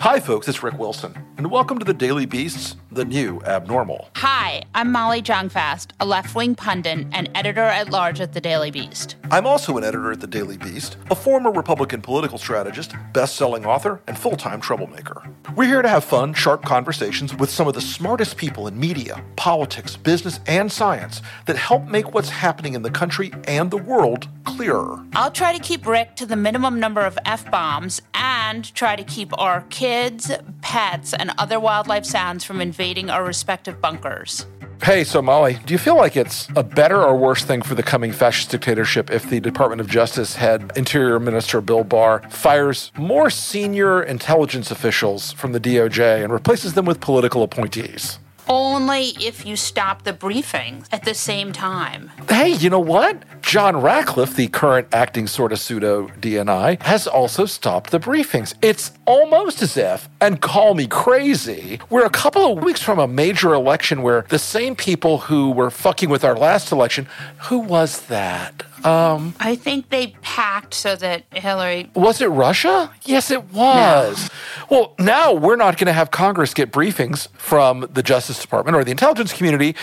Hi, folks, it's Rick Wilson, and welcome to the Daily Beast's The New Abnormal. Hi, I'm Molly Jong-Fast, a left-wing pundit and editor at large at the Daily Beast. I'm also an editor at the Daily Beast, a former Republican political strategist, best selling author, and full time troublemaker. We're here to have fun, sharp conversations with some of the smartest people in media, politics, business, and science that help make what's happening in the country and the world clearer. I'll try to keep Rick to the minimum number of F bombs and try to keep our kids, pets, and other wildlife sounds from invading our respective bunkers. Hey, so Molly, do you feel like it's a better or worse thing for the coming fascist dictatorship if the Department of Justice head Interior Minister Bill Barr fires more senior intelligence officials from the DOJ and replaces them with political appointees? Only if you stop the briefings at the same time. Hey, you know what? John Ratcliffe, the current acting sort of pseudo DNI, has also stopped the briefings. It's almost as if, and call me crazy, we're a couple of weeks from a major election where the same people who were fucking with our last election, who was that? Um, I think they packed so that Hillary. Was it Russia? Yes, it was. No. Well, now we're not going to have Congress get briefings from the Justice Department or the intelligence community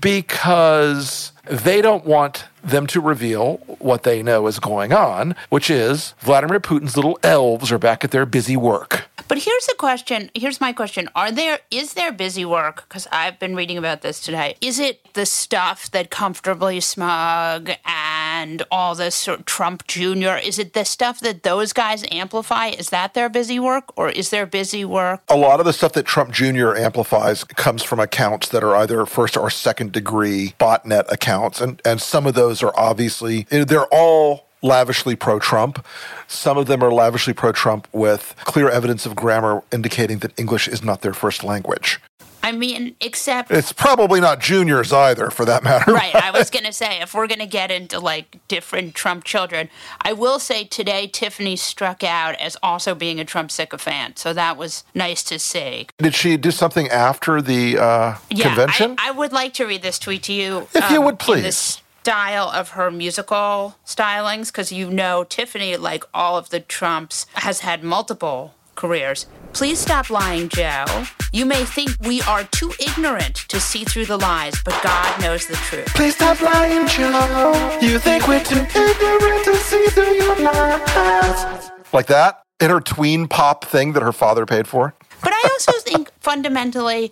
because they don't want them to reveal what they know is going on, which is Vladimir Putin's little elves are back at their busy work. But here's the question. Here's my question. Are there is there busy work because I've been reading about this today. Is it the stuff that comfortably smug and all this sort of Trump Jr. Is it the stuff that those guys amplify? Is that their busy work or is their busy work? A lot of the stuff that Trump Jr. amplifies comes from accounts that are either first or second degree botnet accounts and and some of those are obviously eh, they're all lavishly pro Trump. Some of them are lavishly pro Trump with clear evidence of grammar indicating that English is not their first language. I mean, except it's probably not juniors either, for that matter. right. I was going to say, if we're going to get into like different Trump children, I will say today Tiffany struck out as also being a Trump sycophant. So that was nice to see. Did she do something after the uh, yeah, convention? I, I, would like to read this tweet to you. If um, you would please the style of her musical stylings because you know Tiffany, like all of the Trumps, has had multiple careers. Please stop lying, Joe. You may think we are too ignorant to see through the lies, but God knows the truth. Please stop lying, Joe. You think we're too ignorant to see through your lies. Like that? In her tween pop thing that her father paid for? But I also think fundamentally,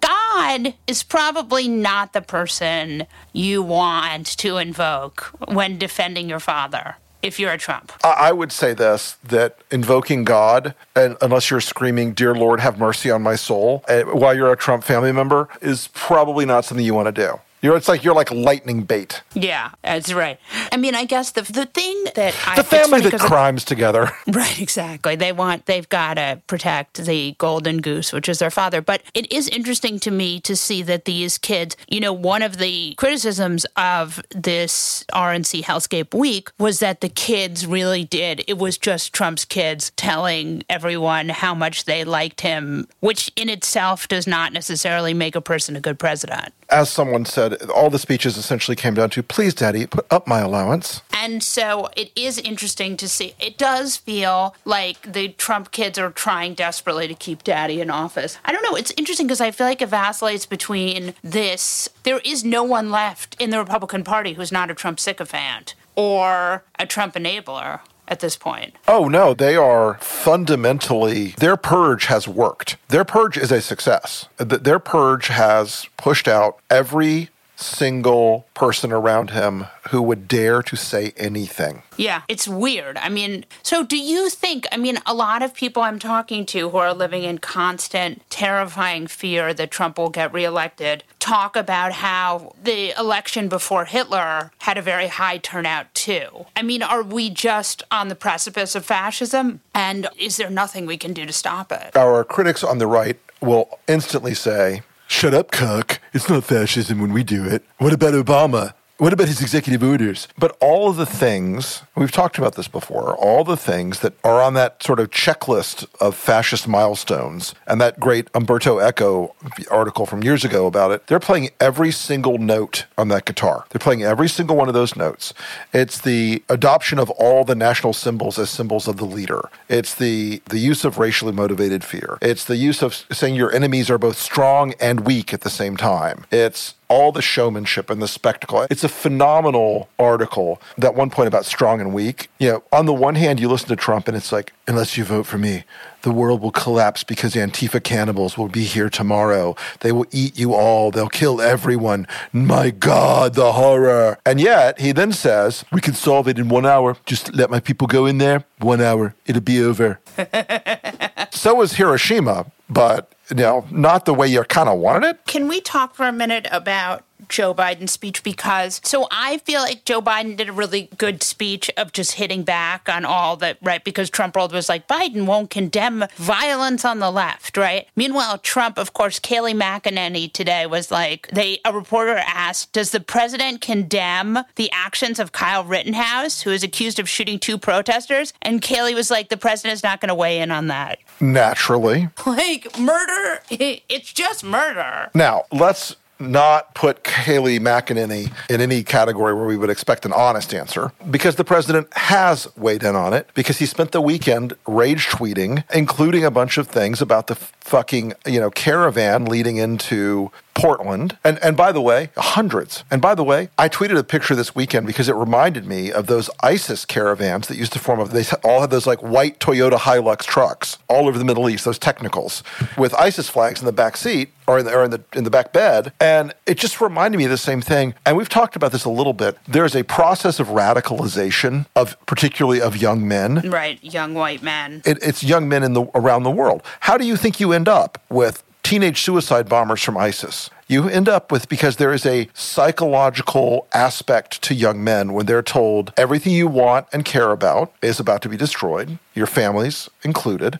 God is probably not the person you want to invoke when defending your father if you're a Trump? I would say this that invoking God, and unless you're screaming, Dear Lord, have mercy on my soul, eh, while you're a Trump family member, is probably not something you want to do. You're, it's like you're like lightning bait. Yeah, that's right. I mean, I guess the the thing that I, the family that crimes together. Right, exactly. They want they've got to protect the golden goose, which is their father. But it is interesting to me to see that these kids. You know, one of the criticisms of this RNC Hellscape Week was that the kids really did. It was just Trump's kids telling everyone how much they liked him, which in itself does not necessarily make a person a good president. As someone said all the speeches essentially came down to, please, daddy, put up my allowance. And so it is interesting to see. It does feel like the Trump kids are trying desperately to keep daddy in office. I don't know. It's interesting because I feel like it vacillates between this. There is no one left in the Republican Party who's not a Trump sycophant or a Trump enabler at this point. Oh, no, they are fundamentally, their purge has worked. Their purge is a success. Their purge has pushed out every single person around him who would dare to say anything. Yeah, it's weird. I mean, so do you think, I mean, a lot of people I'm talking to who are living in constant, terrifying fear that Trump will get reelected talk about how the election before Hitler had a very high turnout too. I mean, are we just on the precipice of fascism? And is there nothing we can do to stop it? Our critics on the right will instantly say, Shut up, cock. It's not fascism when we do it. What about Obama? What about his executive orders? But all of the things, we've talked about this before, all the things that are on that sort of checklist of fascist milestones, and that great Umberto Eco article from years ago about it, they're playing every single note on that guitar. They're playing every single one of those notes. It's the adoption of all the national symbols as symbols of the leader. It's the, the use of racially motivated fear. It's the use of saying your enemies are both strong and weak at the same time. It's all the showmanship and the spectacle. It's a phenomenal article. That one point about strong and weak. You know, on the one hand, you listen to Trump and it's like, unless you vote for me, the world will collapse because Antifa cannibals will be here tomorrow. They will eat you all. They'll kill everyone. My God, the horror. And yet, he then says, we can solve it in one hour. Just let my people go in there. One hour. It'll be over. so was Hiroshima, but you know, not the way you kind of wanted it. Can we talk for a minute about Joe Biden's speech because so I feel like Joe Biden did a really good speech of just hitting back on all that, right? Because Trump world was like, Biden won't condemn violence on the left, right? Meanwhile, Trump, of course, Kayleigh McEnany today was like, they a reporter asked, Does the president condemn the actions of Kyle Rittenhouse, who is accused of shooting two protesters? And Kayleigh was like, the president's not going to weigh in on that. Naturally. Like murder, it's just murder. Now, let's not put Kayleigh McEnany in any category where we would expect an honest answer because the president has weighed in on it because he spent the weekend rage tweeting, including a bunch of things about the fucking, you know, caravan leading into Portland. And and by the way, hundreds. And by the way, I tweeted a picture this weekend because it reminded me of those ISIS caravans that used to form. Of they all had those like white Toyota Hilux trucks all over the Middle East, those technicals with ISIS flags in the back seat or in the or in the in the back bed. And it just reminded me of the same thing. And we've talked about this a little bit. There's a process of radicalization of particularly of young men. Right, young white men. It, it's young men in the around the world. How do you think you end up with teenage suicide bombers from ISIS. You end up with because there is a psychological aspect to young men when they're told everything you want and care about is about to be destroyed, your families included.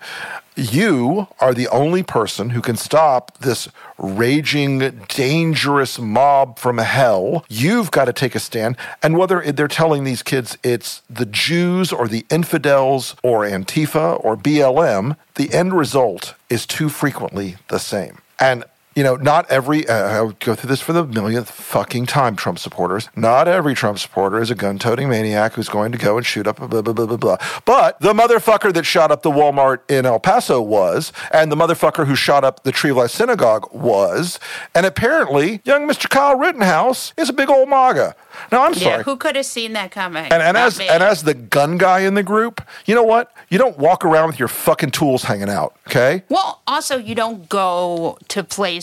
You are the only person who can stop this raging, dangerous mob from hell. You've got to take a stand. And whether they're telling these kids it's the Jews or the infidels or Antifa or BLM, the end result is too frequently the same. And you know, not every, uh, I'll go through this for the millionth fucking time, Trump supporters. Not every Trump supporter is a gun toting maniac who's going to go and shoot up a blah, blah, blah, blah, blah. But the motherfucker that shot up the Walmart in El Paso was, and the motherfucker who shot up the Tree of Life Synagogue was, and apparently young Mr. Kyle Rittenhouse is a big old MAGA. Now I'm sorry. Yeah, who could have seen that coming? And, and as me. and as the gun guy in the group, you know what? You don't walk around with your fucking tools hanging out. Okay. Well, also you don't go to places.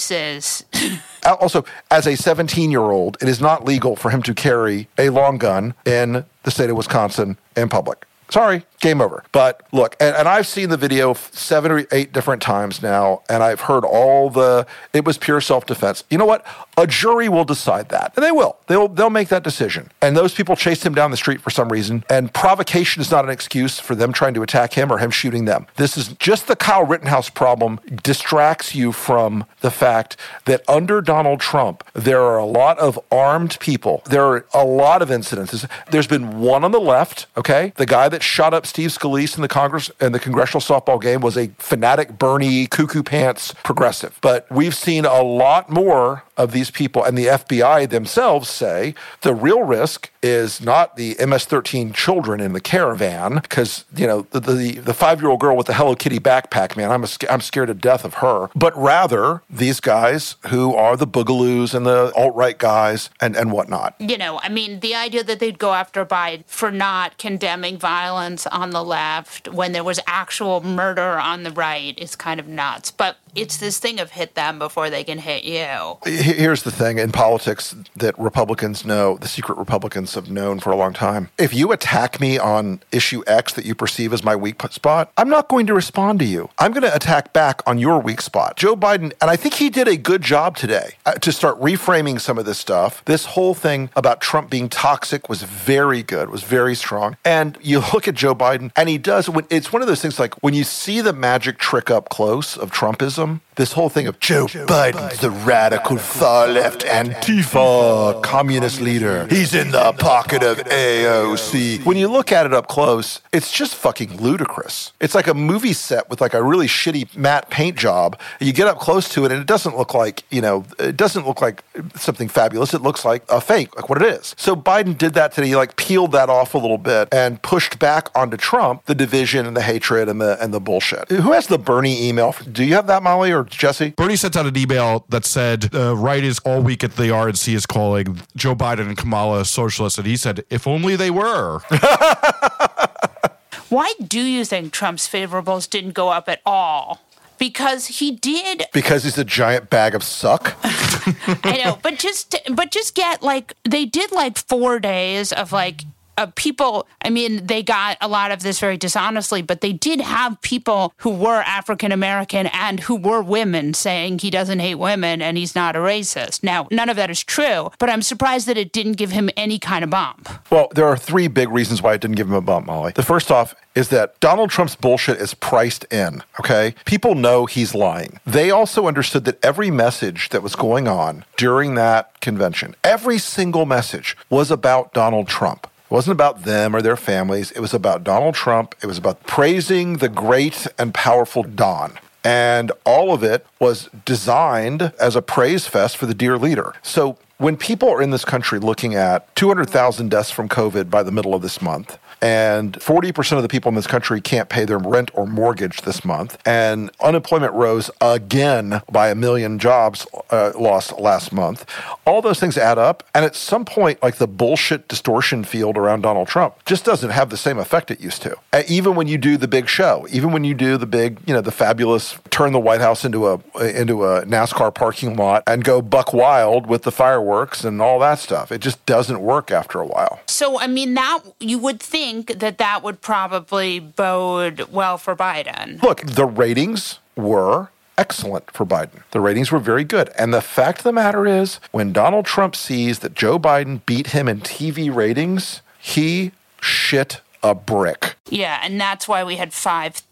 also, as a 17 year old, it is not legal for him to carry a long gun in the state of Wisconsin in public. Sorry, game over. But look, and, and, I've seen the video seven or eight different times now, and I've heard all the. It was pure self defense. You know what? A jury will decide that, and they will. They'll they'll make that decision. And those people chased him down the street for some reason, and provocation is not an excuse for them trying to attack him or him shooting them. This is just the Kyle Rittenhouse problem. Distracts you from the fact that under Donald Trump, there are a lot of armed people. There are a lot of incidences. There's been one on the left. Okay, the guy that that shot up Steve Scalise in the Congress in the congressional softball game was a fanatic Bernie cuckoo pants progressive. But we've seen a lot more of these people, and the FBI themselves say the real risk is not the MS-13 children in the caravan, because you know the the, the five-year-old girl with the Hello Kitty backpack, man, I'm a, I'm scared to death of her. But rather these guys who are the boogaloos and the alt-right guys and and whatnot. You know, I mean, the idea that they'd go after Biden for not condemning violence on the left when there was actual murder on the right is kind of nuts. But it's this thing of hit them before they can hit you. Here's the thing in politics that Republicans know, the secret Republicans have known for a long time. If you attack me on issue X that you perceive as my weak spot, I'm not going to respond to you. I'm going to attack back on your weak spot. Joe Biden, and I think he did a good job today uh, to start reframing some of this stuff. This whole thing about Trump being toxic was very good, was very strong. And you look at Joe Biden, and he does, it's one of those things like when you see the magic trick up close of Trumpism, this whole thing of Joe, Joe Biden's Biden, the radical, radical far left Antifa communist leader. He's in the pocket of AOC. When you look at it up close, it's just fucking ludicrous. It's like a movie set with like a really shitty matte paint job. You get up close to it and it doesn't look like, you know, it doesn't look like something fabulous. It looks like a fake, like what it is. So Biden did that today. He like peeled that off a little bit and pushed back onto Trump the division and the hatred and the and the bullshit. Who has the Bernie email? Do you have that, Molly or Jesse? Bernie sent out an email that said uh, right is all week at the RNC is calling Joe Biden and Kamala socialists, and he said if only they were. Why do you think Trump's favorables didn't go up at all? Because he did. Because he's a giant bag of suck. I know, but just but just get like they did like four days of like uh, people, I mean, they got a lot of this very dishonestly, but they did have people who were African American and who were women saying he doesn't hate women and he's not a racist. Now, none of that is true, but I'm surprised that it didn't give him any kind of bump. Well, there are three big reasons why it didn't give him a bump, Molly. The first off is that Donald Trump's bullshit is priced in, okay? People know he's lying. They also understood that every message that was going on during that convention, every single message was about Donald Trump. It wasn't about them or their families. It was about Donald Trump. It was about praising the great and powerful Don. And all of it was designed as a praise fest for the dear leader. So when people are in this country looking at 200,000 deaths from COVID by the middle of this month, and 40% of the people in this country can't pay their rent or mortgage this month. And unemployment rose again by a million jobs uh, lost last month. All those things add up. And at some point, like the bullshit distortion field around Donald Trump just doesn't have the same effect it used to. Even when you do the big show, even when you do the big, you know, the fabulous turn the White House into a into a NASCAR parking lot and go buck wild with the fireworks and all that stuff. It just doesn't work after a while. So, I mean, that you would think think that that would probably bode well for Biden. Look, the ratings were excellent for Biden. The ratings were very good. And the fact of the matter is, when Donald Trump sees that Joe Biden beat him in TV ratings, he shit a brick. Yeah, and that's why we had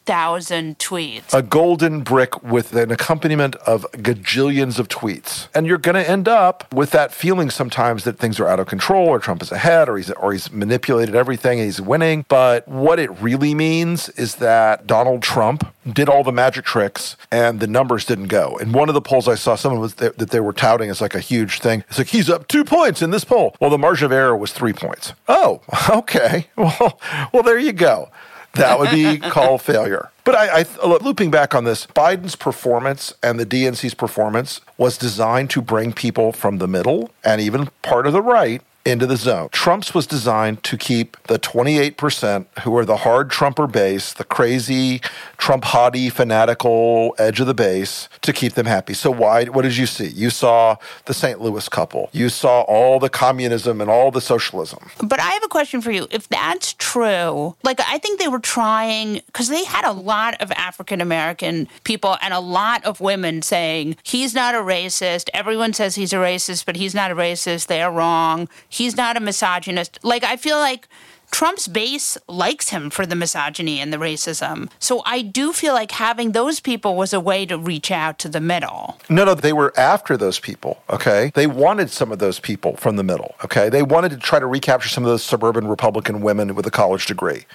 5,000 tweets. A golden brick with an accompaniment of gajillions of tweets. And you're going to end up with that feeling sometimes that things are out of control or Trump is ahead or he's or he's manipulated everything and he's winning. But what it really means is that Donald Trump did all the magic tricks and the numbers didn't go. In one of the polls I saw someone was that, that they were touting as like a huge thing. It's like he's up 2 points in this poll. Well, the margin of error was 3 points. Oh, okay. Well, well there you go. That would be called failure. But I, I, looping back on this, Biden's performance and the DNC's performance was designed to bring people from the middle and even part of the right into the zone. Trump's was designed to keep the 28% who are the hard Trumper base, the crazy Trump hottie fanatical edge of the base, to keep them happy. So why what did you see? You saw the St. Louis couple. You saw all the communism and all the socialism. But I have a question for you. If that's true, like I think they were trying cuz they had a lot of African American people and a lot of women saying he's not a racist. Everyone says he's a racist, but he's not a racist. They're wrong He's not a misogynist. Like, I feel like Trump's base likes him for the misogyny and the racism. So I do feel like having those people was a way to reach out to the middle. No, no, they were after those people, okay? They wanted some of those people from the middle, okay? They wanted to try to recapture some of those suburban Republican women with a college degree.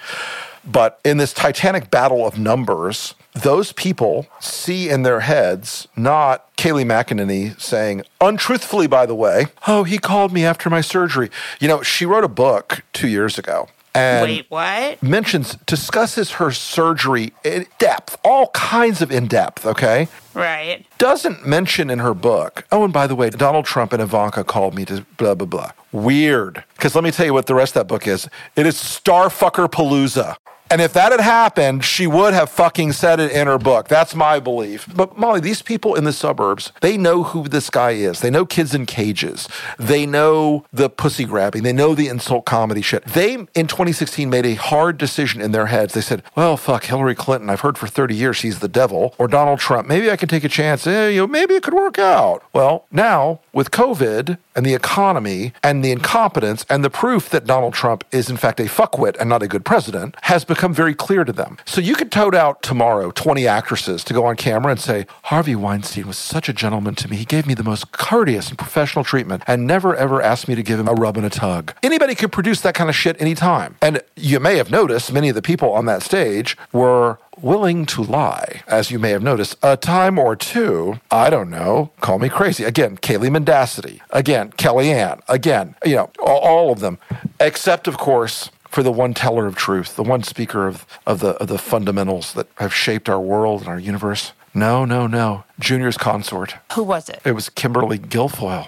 But in this titanic battle of numbers, those people see in their heads not Kayleigh McEnany saying, untruthfully, by the way, oh, he called me after my surgery. You know, she wrote a book two years ago. And Wait, what? Mentions, discusses her surgery in depth, all kinds of in depth, okay? Right. Doesn't mention in her book, oh, and by the way, Donald Trump and Ivanka called me to blah, blah, blah. Weird. Because let me tell you what the rest of that book is it is Starfucker Palooza. And if that had happened, she would have fucking said it in her book. That's my belief. But Molly, these people in the suburbs, they know who this guy is. They know kids in cages. They know the pussy grabbing. They know the insult comedy shit. They, in 2016, made a hard decision in their heads. They said, well, fuck, Hillary Clinton. I've heard for 30 years she's the devil. Or Donald Trump. Maybe I can take a chance. Eh, you know, maybe it could work out. Well, now with COVID and the economy and the incompetence and the proof that Donald Trump is, in fact, a fuckwit and not a good president has become very clear to them. So you could tote out tomorrow 20 actresses to go on camera and say, Harvey Weinstein was such a gentleman to me. He gave me the most courteous and professional treatment and never ever asked me to give him a rub and a tug. Anybody could produce that kind of shit anytime. And you may have noticed many of the people on that stage were willing to lie, as you may have noticed, a time or two. I don't know. Call me crazy. Again, Kayleigh Mendacity. Again, Kellyanne. Again, you know, all of them, except, of course, for the one teller of truth, the one speaker of, of, the, of the fundamentals that have shaped our world and our universe. No, no, no. Junior's consort. Who was it? It was Kimberly Guilfoyle.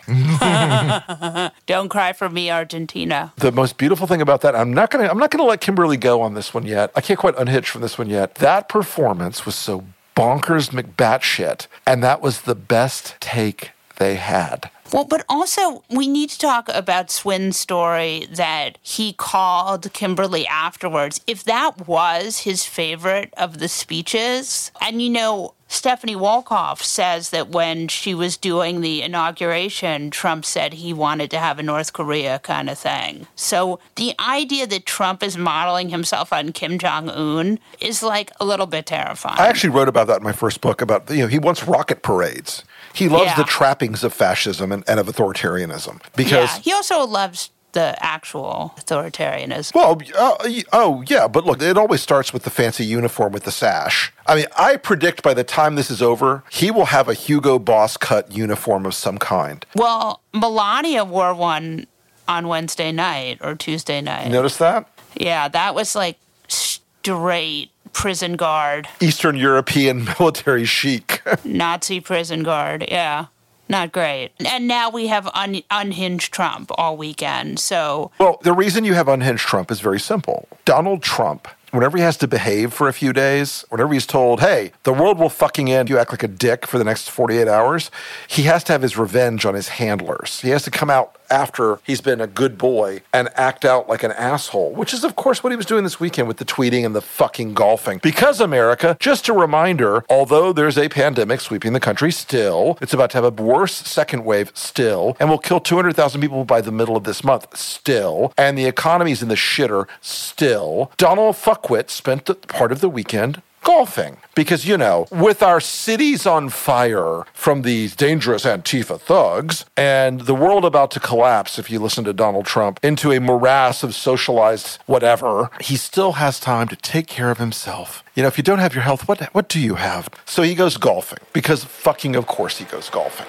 Don't cry for me, Argentina. The most beautiful thing about that, I'm not gonna I'm not gonna let Kimberly go on this one yet. I can't quite unhitch from this one yet. That performance was so bonkers McBat shit, and that was the best take they had. Well, but also we need to talk about Swin's story that he called Kimberly afterwards. If that was his favorite of the speeches, and you know, Stephanie Wolkoff says that when she was doing the inauguration, Trump said he wanted to have a North Korea kind of thing. So the idea that Trump is modeling himself on Kim Jong Un is like a little bit terrifying. I actually wrote about that in my first book about, you know, he wants rocket parades. He loves Yeah. the trappings of fascism and, and of authoritarianism because yeah, he also loves the actual authoritarianism. Well, uh, oh yeah, but look, it always starts with the fancy uniform with the sash. I mean, I predict by the time this is over, he will have a Hugo Boss cut uniform of some kind. Well, Melania wore one on Wednesday night or Tuesday night. You notice that? Yeah, that was like straight prison guard, Eastern European military chic. Nazi prison guard. Yeah, not great. And now we have un- unhinged Trump all weekend. So well, the reason you have unhinged Trump is very simple. Donald Trump, whenever he has to behave for a few days, whenever he's told, hey, the world will fucking end, you act like a dick for the next 48 hours, he has to have his revenge on his handlers. He has to come out after he's been a good boy and act out like an asshole, which is, of course, what he was doing this weekend with the tweeting and the fucking golfing. Because America, just a reminder, although there's a pandemic sweeping the country still, it's about to have a worse second wave still, and will kill 200,000 people by the middle of this month still, and the economy's in the shitter still. Donald Fuckwit spent part of the weekend golfing. Because, you know, with our cities on fire from these dangerous Antifa thugs and the world about to collapse, if you listen to Donald Trump, into a morass of socialized whatever, he still has time to take care of himself. You know, if you don't have your health, what, what do you have? So he goes golfing because fucking, of course, he goes golfing.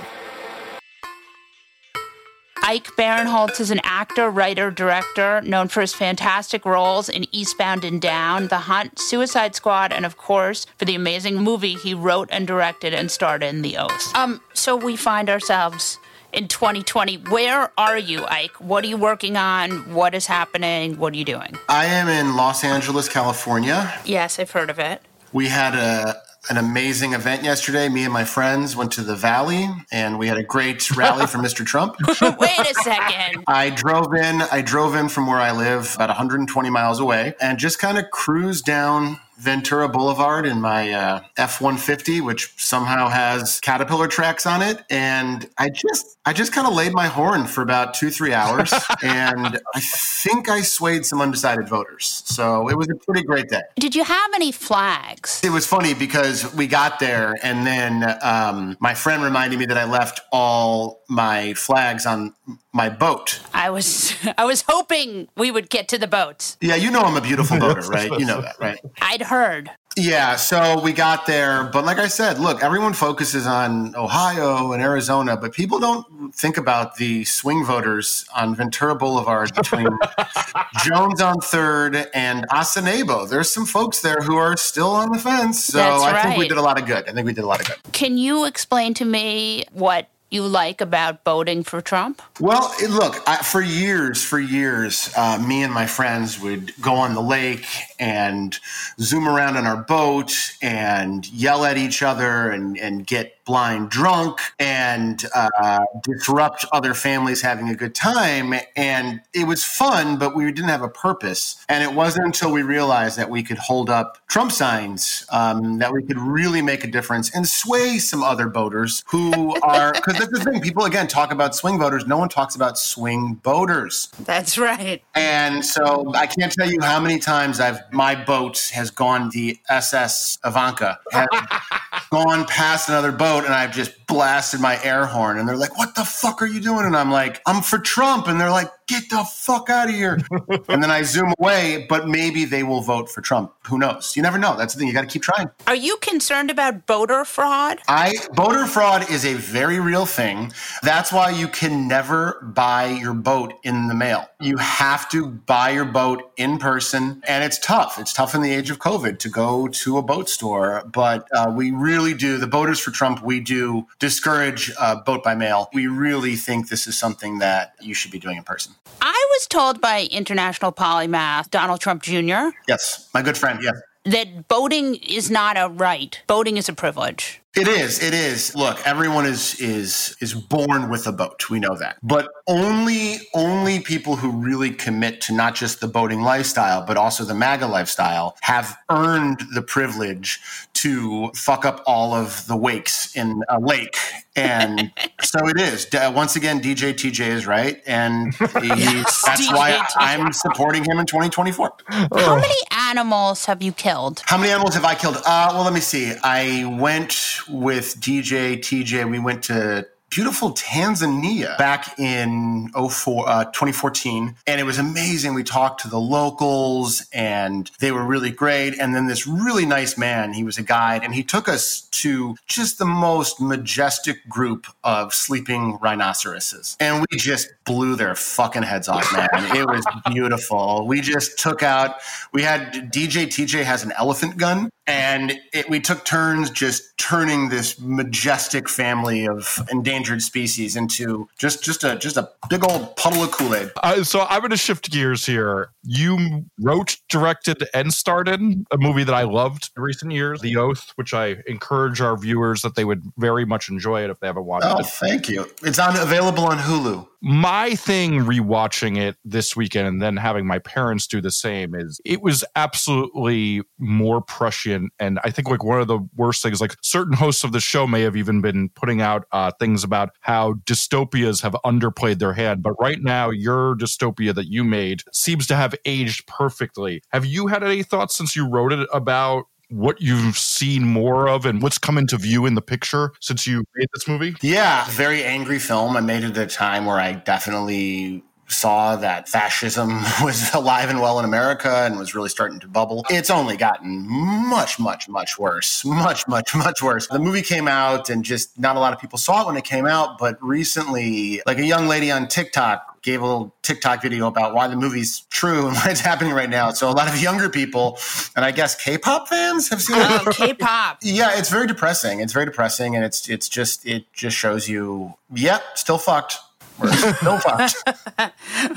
Ike Barinholtz is an actor, writer, director known for his fantastic roles in Eastbound and Down, The Hunt, Suicide Squad, and of course for the amazing movie he wrote and directed and starred in, The Oath. Um, so we find ourselves in 2020. Where are you, Ike? What are you working on? What is happening? What are you doing? I am in Los Angeles, California. Yes, I've heard of it. We had a an amazing event yesterday. Me and my friends went to the Valley, and we had a great rally for Mr. Trump. Wait a second. I drove in. I drove in from where I live, about 120 miles away, and just kind of cruised down Ventura Boulevard in my uh, F 150, which somehow has Caterpillar tracks on it. And I just, I just kind of laid my horn for about two, three hours. and I think I swayed some undecided voters. So it was a pretty great day. Did you have any flags? It was funny because we got there, and then um, my friend reminded me that I left all my flags on my boat. I was I was hoping we would get to the boat. Yeah, you know I'm a beautiful boater, right? You know that, right? I'd heard. Yeah, so we got there, but like I said, look, everyone focuses on Ohio and Arizona, but people don't think about the swing voters on Ventura Boulevard between Jones on Third and Asanebo. There's some folks there who are still on the fence, so That's I think we did a lot of good. I think we did a lot of good. Can you explain to me what you like about voting for Trump? Well, look, I, for years, for years, uh, me and my friends would go on the lake and zoom around on our boat and yell at each other and, and get blind drunk and uh, disrupt other families having a good time. And it was fun, but we didn't have a purpose. And it wasn't until we realized that we could hold up Trump signs, um, that we could really make a difference and sway some other voters who are, because that's the thing, people again talk about swing voters. No one talks about swing voters. That's right. And so I can't tell you how many times I've, my boat has gone the SS Ivanka, has gone past another boat and I've just blasted my air horn and they're like, what the fuck are you doing? And I'm like, I'm for Trump. And they're like, get the fuck out of here. and then I zoom away, but maybe they will vote for Trump. Who knows? You never know. That's the thing. You got to keep trying. Are you concerned about voter fraud? I voter fraud is a very real thing. That's why you can never buy your boat in the mail. You have to buy your boat in person, and it's tough. It's tough in the age of COVID to go to a boat store, but uh, we really do. The voters for Trump, we do discourage uh, vote by mail. We really think this is something that you should be doing in person. I was told by international polymath Donald Trump Jr. Yes, my good friend. Yes. That voting is not a right. Voting is a privilege. It is. It is. Look, everyone is is is born with a boat. We know that. But only only people who really commit to not just the boating lifestyle, but also the MAGA lifestyle have earned the privilege to fuck up all of the wakes in a lake. And so it is. Once again, DJ TJ is right. And yes, that's DJ why I'm supporting him in 2024. How many animals have you killed? How many animals have I killed? Uh, well, let me see. I went with DJ TJ. We went to beautiful Tanzania back in 04, uh, 2014. And it was amazing. We talked to the locals and they were really great. And then this really nice man, he was a guide, and he took us to just the most majestic group of sleeping rhinoceroses. And we just blew their fucking heads off, man. it was beautiful. We just took out, we had DJ TJ has an elephant gun and it, we took turns just turning this majestic family of endangered species into just just a just a big old puddle of Kool Aid. Uh, so I'm going to shift gears here. You wrote, directed, and starred in a movie that I loved in recent years, The Oath, which I encourage our viewers that they would very much enjoy it if they haven't watched oh, it. Oh, thank you. It's on available on Hulu my thing rewatching it this weekend and then having my parents do the same is it was absolutely more prescient. And i think like one of the worst things like certain hosts of the show may have even been putting out uh, things about how dystopias have underplayed their hand. But right now your dystopia that you made seems to have aged perfectly. Have you had any thoughts since you wrote it about what you've seen more of and what's come into view in the picture since you made this movie? Yeah, very angry film. I made it at a time where I definitely saw that fascism was alive and well in America and was really starting to bubble. It's only gotten much, much, much worse. Much, much, much worse. The movie came out and just not a lot of people saw it when it came out, but recently, like a young lady on TikTok gave a little TikTok video about why the movie's true and why it's happening right now. So a lot of younger people, and I guess K-pop fans have seen oh, it. K-pop. yeah, it's very depressing. It's very depressing, and it's it's just it just shows you, yep, still fucked. We're still fucked.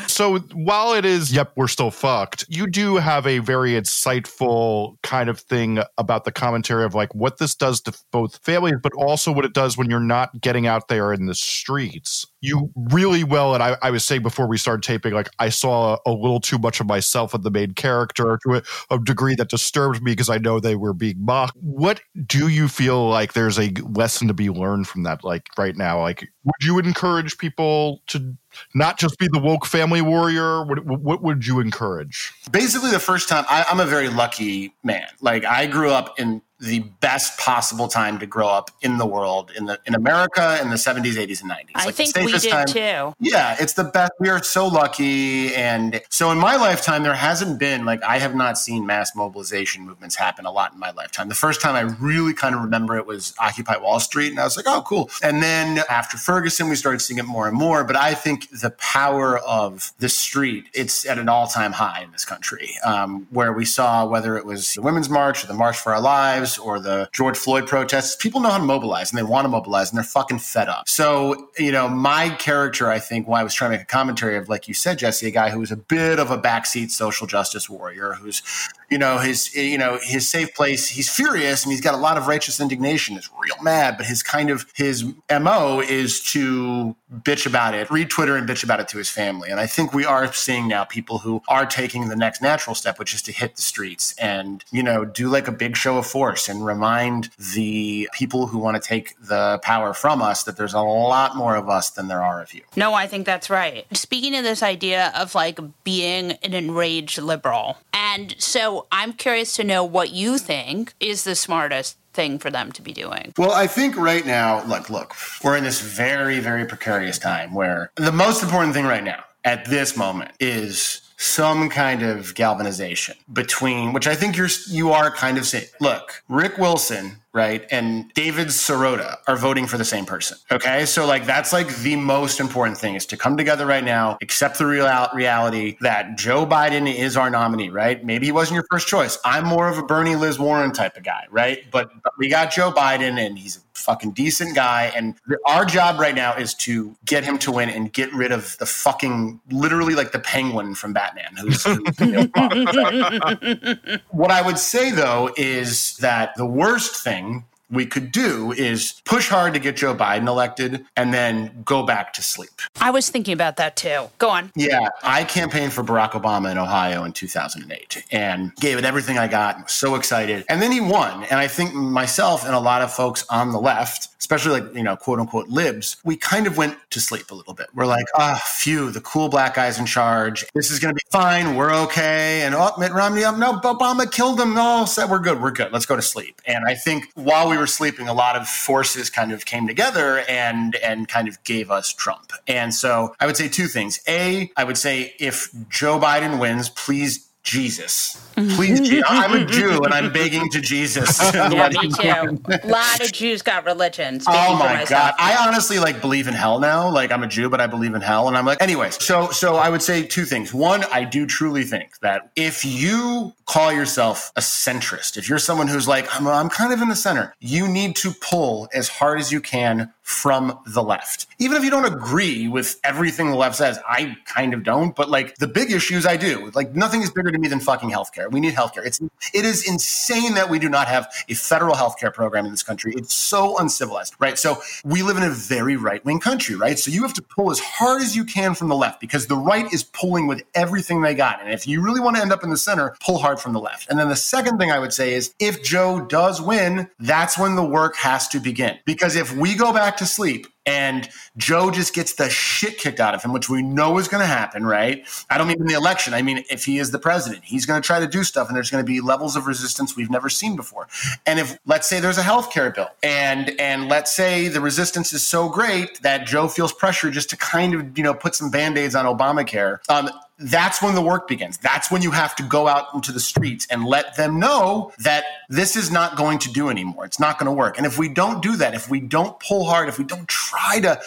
so while it is, yep, we're still fucked, you do have a very insightful kind of thing about the commentary of like what this does to both families, but also what it does when you're not getting out there in the streets. You really well, and I, I was saying before we started taping, like I saw a, a little too much of myself in the main character to a, a degree that disturbed me because I know they were being mocked. What do you feel like there's a lesson to be learned from that, like right now? Like, would you encourage people to not just be the woke family warrior? What, what would you encourage? Basically, the first time I, I'm a very lucky man. Like I grew up in the best possible time to grow up in the world in the in America in the 70s, 80s, and 90s. I like think we did time. too. Yeah, it's the best. We are so lucky, and so in my lifetime, there hasn't been like I have not seen mass mobilization movements happen a lot in my lifetime. The first time I really kind of remember it was Occupy Wall Street, and I was like, oh, cool. And then after Ferguson, we started seeing it more and more. But I think the power of the street it's at an all time high in this country, um, where we saw whether it was the Women's March or the March for Our Lives Or the George Floyd protests, people know how to mobilize and they want to mobilize and they're fucking fed up. So, you know, my character, I think, why I was trying to make a commentary of, like you said, Jesse, a guy who was a bit of a backseat social justice warrior, who's, you know, his, you know, his safe place. He's furious and he's got a lot of righteous indignation. Is real mad, but his kind of his mo is to bitch about it, read Twitter and bitch about it to his family. And I think we are seeing now people who are taking the next natural step, which is to hit the streets and, you know, do like a big show of force and remind the people who want to take the power from us that there's a lot more of us than there are of you. No, I think that's right. Speaking of this idea of like being an enraged liberal. And so I'm curious to know what you think is the smartest thing for them to be doing? Well, I think right now, look, look, we're in this very, very precarious time where the most important thing right now at this moment is some kind of galvanization between which I think you're you are kind of saying. Look, Rick Wilson right? And David Sirota are voting for the same person. Okay. So, like, that's like the most important thing is to come together right now, accept the real reality that Joe Biden is our nominee, right? Maybe he wasn't your first choice. I'm more of a Bernie Liz Warren type of guy, right? But, but we got Joe Biden and he's fucking decent guy. And our job right now is to get him to win and get rid of the fucking, literally like the penguin from Batman. Who's, who's what I would say though is that the worst thing we could do is push hard to get Joe Biden elected and then go back to sleep. I was thinking about that too. Go on. Yeah, I campaigned for Barack Obama in Ohio in 2008 and gave it everything I got. Was so excited. And then he won. And I think myself and a lot of folks on the left especially like, you know, quote unquote libs, we kind of went to sleep a little bit. We're like, ah, oh, phew, the cool black guy's in charge. This is going to be fine. We're okay. And oh, Mitt Romney, oh, no, Obama killed him. No, said we're good. We're good. Let's go to sleep. And I think while we were sleeping, a lot of forces kind of came together and, and kind of gave us Trump. And so I would say two things. A, I would say if Joe Biden wins, please Jesus. Mm-hmm. Please, I'm a Jew and I'm begging to Jesus. yeah, me too. A lot of Jews got religions. Oh my God. I honestly like believe in hell now. Like I'm a Jew, but I believe in hell. And I'm like, anyways, so so I would say two things. One, I do truly think that if you call yourself a centrist, if you're someone who's like, I'm, I'm kind of in the center, you need to pull as hard as you can from the left. Even if you don't agree with everything the left says, I kind of don't, but like the big issues I do. Like nothing is bigger to me than fucking healthcare. We need healthcare. It's it is insane that we do not have a federal healthcare program in this country. It's so uncivilized, right? So we live in a very right-wing country, right? So you have to pull as hard as you can from the left because the right is pulling with everything they got. And if you really want to end up in the center, pull hard from the left. And then the second thing I would say is if Joe does win, that's when the work has to begin. Because if we go back to sleep and Joe just gets the shit kicked out of him, which we know is going to happen, right? I don't mean in the election. I mean, if he is the president, he's going to try to do stuff, and there's going to be levels of resistance we've never seen before. And if, let's say, there's a health care bill, and and let's say the resistance is so great that Joe feels pressure just to kind of you know put some band aids on Obamacare. Um, that's when the work begins. That's when you have to go out into the streets and let them know that this is not going to do anymore. It's not going to work. And if we don't do that, if we don't pull hard, if we don't try to,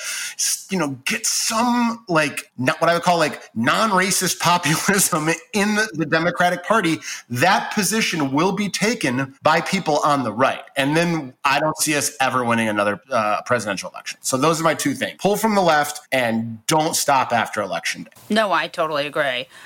you know, get some like not what I would call like non-racist populism in the, the Democratic Party, that position will be taken by people on the right. And then I don't see us ever winning another uh, presidential election. So those are my two things: pull from the left and don't stop after election day. No, I totally agree.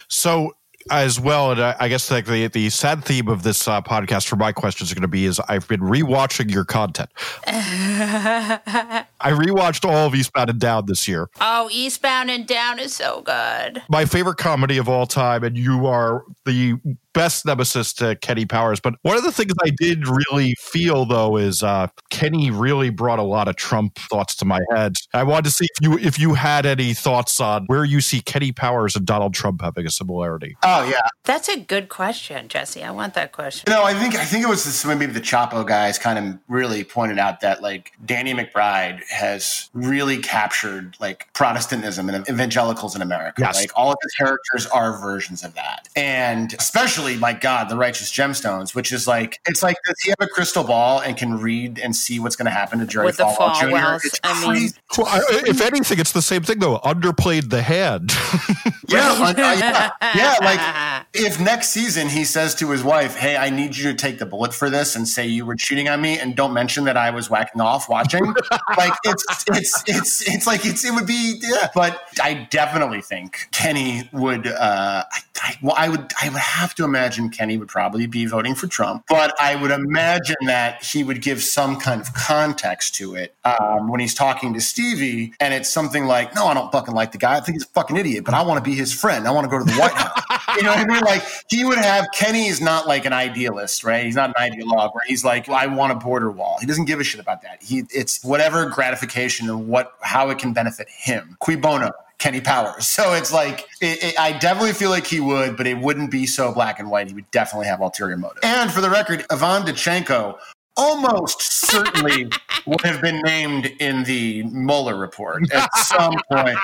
So as well, and I guess like the the sad theme of this uh, podcast for my questions are going to be is I've been rewatching your content. I rewatched all of Eastbound and Down this year. Oh, Eastbound and Down is so good. My favorite comedy of all time, and you are the best nemesis to Kenny Powers. But one of the things I did really feel though is uh, Kenny really brought a lot of Trump thoughts to my head. I wanted to see if you if you had any thoughts on where you see Kenny Powers and Donald Trump having a similarity. Oh yeah, that's a good question, Jesse. I want that question. You no, know, I think I think it was this, maybe the Chapo guys kind of really pointed out that like Danny McBride has really captured like Protestantism and evangelicals in America. Yes. Like all of the characters are versions of that, and especially especially my God, the righteous gemstones, which is like it's like does he have a crystal ball and can read and see what's going to happen to Jerry With Falwell Jr.? Wells, I mean, well, I, if anything, it's the same thing though. Underplayed the hand. yeah, uh, yeah, yeah, like If next season he says to his wife, "Hey, I need you to take the bullet for this and say you were cheating on me, and don't mention that I was whacking off watching," like it's it's it's it's like it's it would be yeah. But I definitely think Kenny would. Uh, I, I, well, I would I would have to imagine Kenny would probably be voting for Trump, but I would imagine that he would give some kind of context to it um, when he's talking to Stevie, and it's something like, "No, I don't fucking like the guy. I think he's a fucking idiot, but I want to be his friend. I want to go to the White House." You know what I mean? Like he would have Kenny is not like an idealist, right? He's not an ideologue where he's like, I want a border wall. He doesn't give a shit about that. He it's whatever gratification and what how it can benefit him. Cui bono. Kenny Powers. So it's like, it, it, I definitely feel like he would, but it wouldn't be so black and white. He would definitely have ulterior motive. And for the record, Ivan Dochenko almost certainly would have been named in the Mueller report at some point.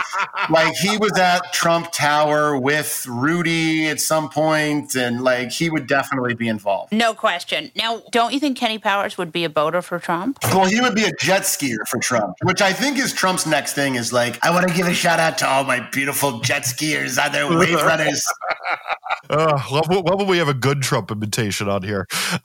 Like he was at Trump Tower with Rudy at some point, and like he would definitely be involved. No question. Now, don't you think Kenny Powers would be a boater for Trump? Well, he would be a jet skier for Trump, which I think is Trump's next thing. Is like, I want to give a shout out to all my beautiful jet skiers on their wave runners. Uh, well, well, will we have a good Trump imitation on here?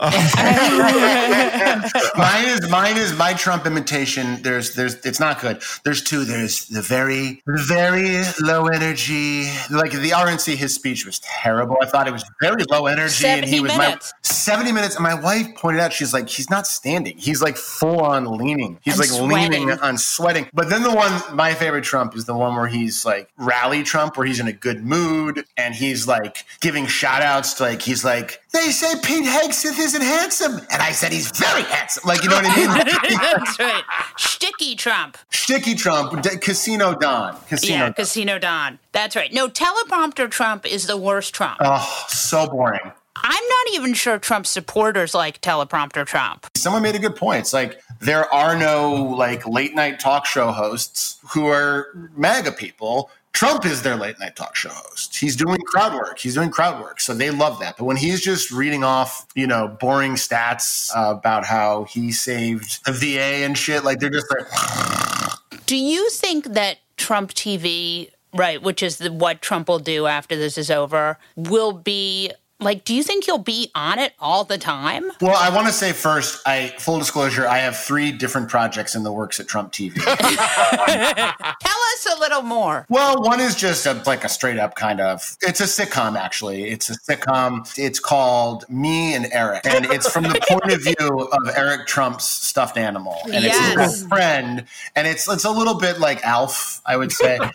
mine is mine is my Trump imitation. There's there's it's not good. There's two. There's the very very low energy. Like the RNC, his speech was terrible. I thought it was very low energy, and he was minutes. my seventy minutes. And my wife pointed out, she's like, he's not standing. He's like full on leaning. He's And like sweating. leaning on sweating. But then the one, my favorite Trump is the one where he's like rally Trump, where he's in a good mood and he's like giving shout outs to like he's like they say Pete Hegseth isn't handsome, and I said he's very handsome. Like you know what I mean? That's right. Sticky Trump. Sticky Trump, D- Casino Don, Casino. Yeah, Don. Casino Don. That's right. No, teleprompter Trump is the worst Trump. Oh, so boring. I'm not even sure Trump supporters like teleprompter Trump. Someone made a good point. It's like there are no like late night talk show hosts who are MAGA people. Trump is their late night talk show host. He's doing crowd work. He's doing crowd work. So they love that. But when he's just reading off, you know, boring stats uh, about how he saved the VA and shit, like they're just like, Do you think that Trump TV, right, which is the, what Trump will do after this is over, will be like, do you think you'll be on it all the time? well, I want to say first, I full disclosure, I have three different projects in the works at Trump TV. Tell us a little more. Well, one is just a, like a straight up kind of. It's a sitcom, actually. It's a sitcom. It's called Me and Eric, and it's from the point of view of Eric Trump's stuffed animal, and it's his best friend, and it's it's a little bit like Alf, I would say.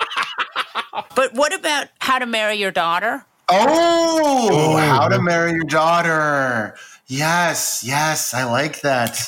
But what about how to marry your daughter? Oh, oh, how to marry your daughter? Yes, yes, I like that.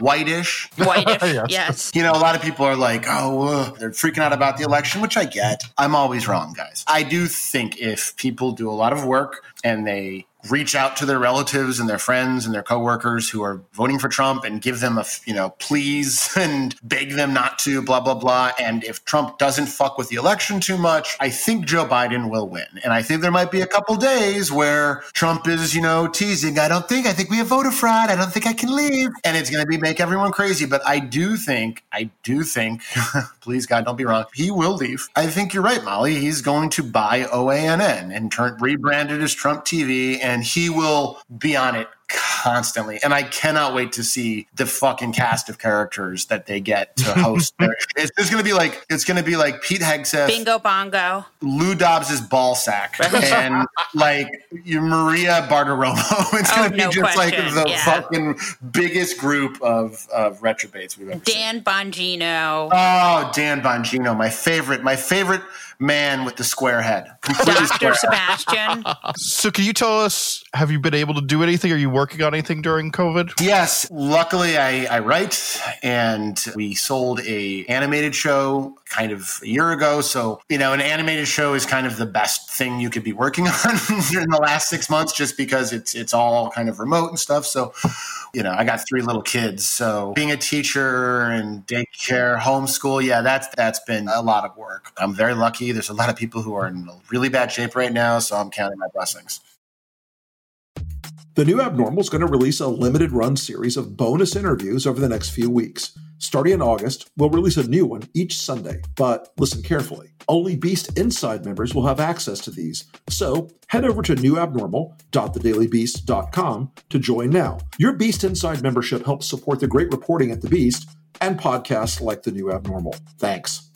Whitish. Whitish. Yes. yes. You know, a lot of people are like, oh, ugh, they're freaking out about the election, which I get. I'm always wrong, guys. I do think if people do a lot of work and they reach out to their relatives and their friends and their coworkers who are voting for Trump and give them a, you know, please and beg them not to, blah, blah, blah. And if Trump doesn't fuck with the election too much, I think Joe Biden will win. And I think there might be a couple days where Trump is, you know, teasing, I don't think, I think we have voter fraud. I don't think I can leave. And it's going to be make everyone crazy. But I do think, I do think, please God, don't be wrong, he will leave. I think you're right, Molly. He's going to buy OANN and turn rebranded as Trump TV, and he will be on it constantly. And I cannot wait to see the fucking cast of characters that they get to host. it's, just going to be like it's going to be like Pete Hegseth, Bingo bongo. Lou Dobbs's ball sack, and like Maria Bartiromo. It's Oh, going to be no just like the yeah. fucking biggest group of of retrobates we've ever seen. Dan Bongino. Oh, Dan Bongino, my favorite, my favorite man with the square head. Completely Dr. square head. Sebastian. So, can you tell us? Have you been able to do anything? Are you working on anything during COVID? Yes, luckily I, I write, and we sold a animated show kind of a year ago. So you know, an animated show is kind of the best thing you could be working on in the last six months, just because it's it's all kind of remote and stuff. So you know, I got three little kids, so being a teacher and daycare, homeschool, yeah, that's that's been a lot of work. I'm very lucky. There's a lot of people who are in really bad shape right now, so I'm counting my blessings. The new Abnormal is going to release a limited run series of bonus interviews over the next few weeks. Starting in August, we'll release a new one each Sunday, but listen carefully. Only Beast Inside members will have access to these. So head over to newabnormal.thedailybeast.com to join now. Your Beast Inside membership helps support the great reporting at The Beast and podcasts like The New Abnormal. Thanks.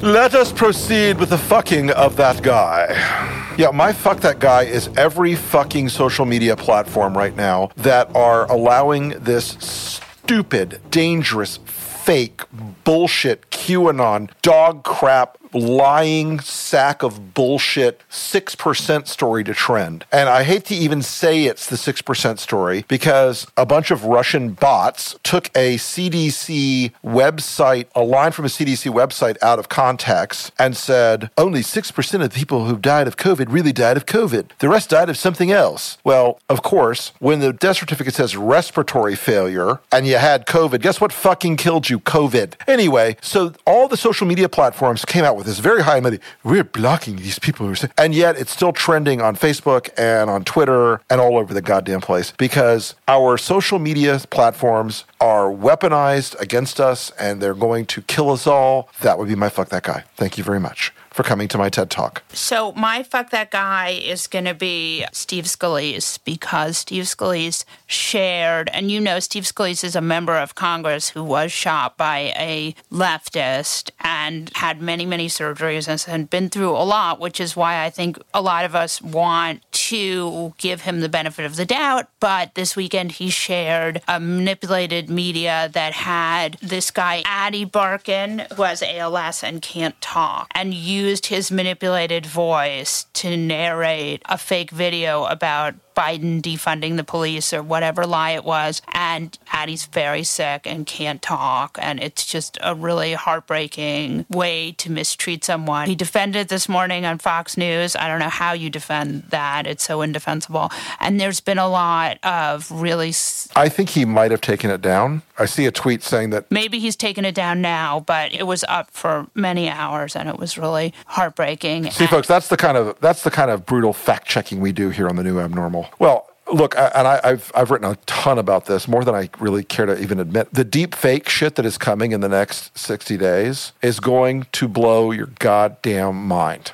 Let us proceed with the fucking of that guy. Yeah, my fuck that guy is every fucking social media platform right now that are allowing this stupid, dangerous, fake, bullshit, QAnon, dog crap, lying sack of bullshit 6% story to trend. And I hate to even say it's the 6% story because a bunch of Russian bots took a CDC website, a line from a CDC website out of context and said only 6% of people who died of COVID really died of COVID. The rest died of something else. Well, of course, when the death certificate says respiratory failure and you had COVID, guess what fucking killed you? COVID. Anyway, so all the social media platforms came out with this very high money. We're blocking these people who are sick. And yet it's still trending on Facebook and on Twitter and all over the goddamn place because our social media platforms are weaponized against us and they're going to kill us all. That would be my fuck that guy. Thank you very much for coming to my TED Talk. So my fuck that guy is going to be Steve Scalise because Steve Scalise shared, and you know Steve Scalise is a member of Congress who was shot by a leftist and had many, many surgeries and had been through a lot, which is why I think a lot of us want to give him the benefit of the doubt. But this weekend he shared a manipulated media that had this guy, Ady Barkan, who has ALS and can't talk, and you used his manipulated voice to narrate a fake video about Biden defunding the police or whatever lie it was. And Ady's very sick and can't talk. And it's just a really heartbreaking way to mistreat someone. He defended this morning on Fox News. I don't know how you defend that. It's so indefensible. And there's been a lot of really. I think he might have taken it down. I see a tweet saying that. Maybe he's taken it down now, but it was up for many hours and it was really heartbreaking. See, folks, that's the kind of that's the kind of brutal fact checking we do here on the new abnormal. Well, look, and I, have I've written a ton about this, more than I really care to even admit. The deep fake shit that is coming in the next 60 days is going to blow your goddamn mind.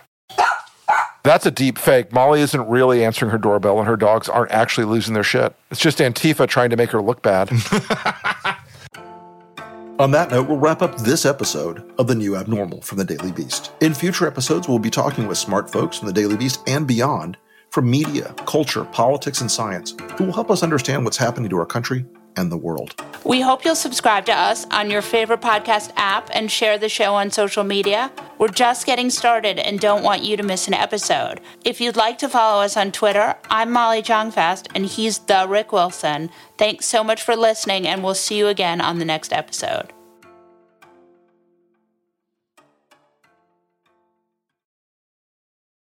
That's a deep fake. Molly isn't really answering her doorbell, and her dogs aren't actually losing their shit. It's just Antifa trying to make her look bad. On that note, we'll wrap up this episode of The New Abnormal from The Daily Beast. In future episodes, we'll be talking with smart folks from The Daily Beast and beyond from media, culture, politics, and science who will help us understand what's happening to our country and the world. We hope you'll subscribe to us on your favorite podcast app and share the show on social media. We're just getting started and don't want you to miss an episode. If you'd like to follow us on Twitter, I'm Molly Jong-Fast and he's the Rick Wilson. Thanks so much for listening, and we'll see you again on the next episode.